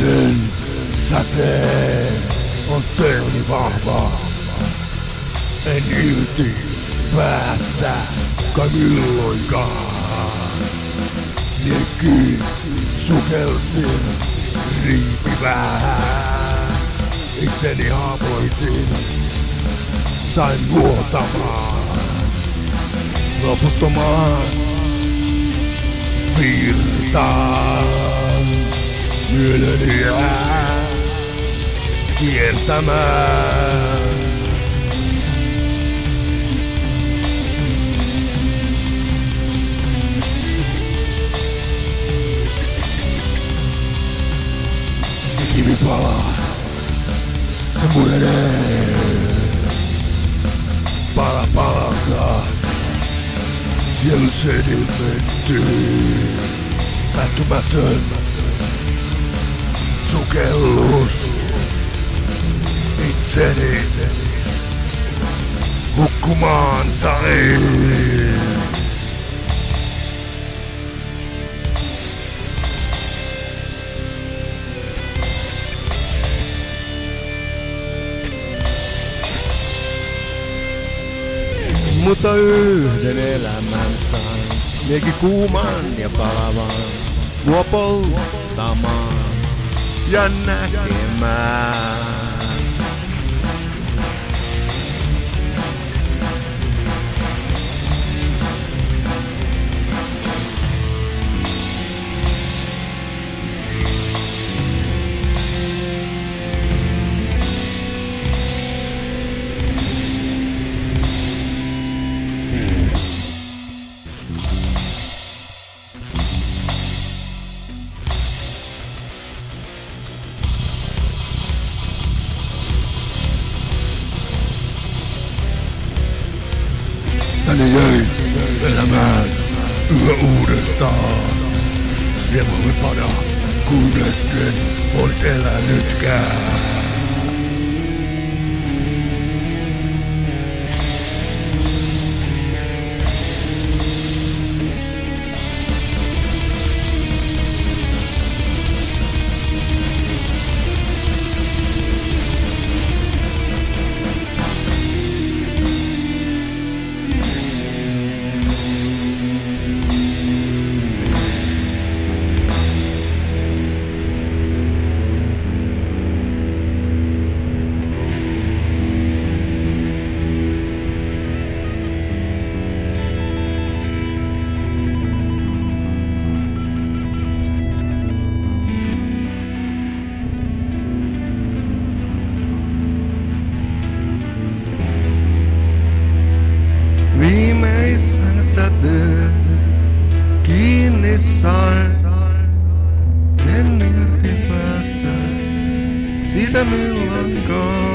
se on teoni vahva. En irti päästä kai milloinkaan. Nekin sukelsin riipivään. Itseni haamoitin, sain vuotamaan loputtomaan virtaan. Jää kiertämään. Kivi palaa, se murenee. Pala palalta, sielu sedimentyy. Päättymätön sukellus itseni hukkumaan saliin. Mutta yhden elämän sain, miekin kuuman ja palavan, mua polttamaan You're not knocking my jäi elämään yhä uudestaan. Riemuimpana kuin etten olis elänytkään. Viimeisen säteen kiinni sain. En irti päästä siitä milloinkaan.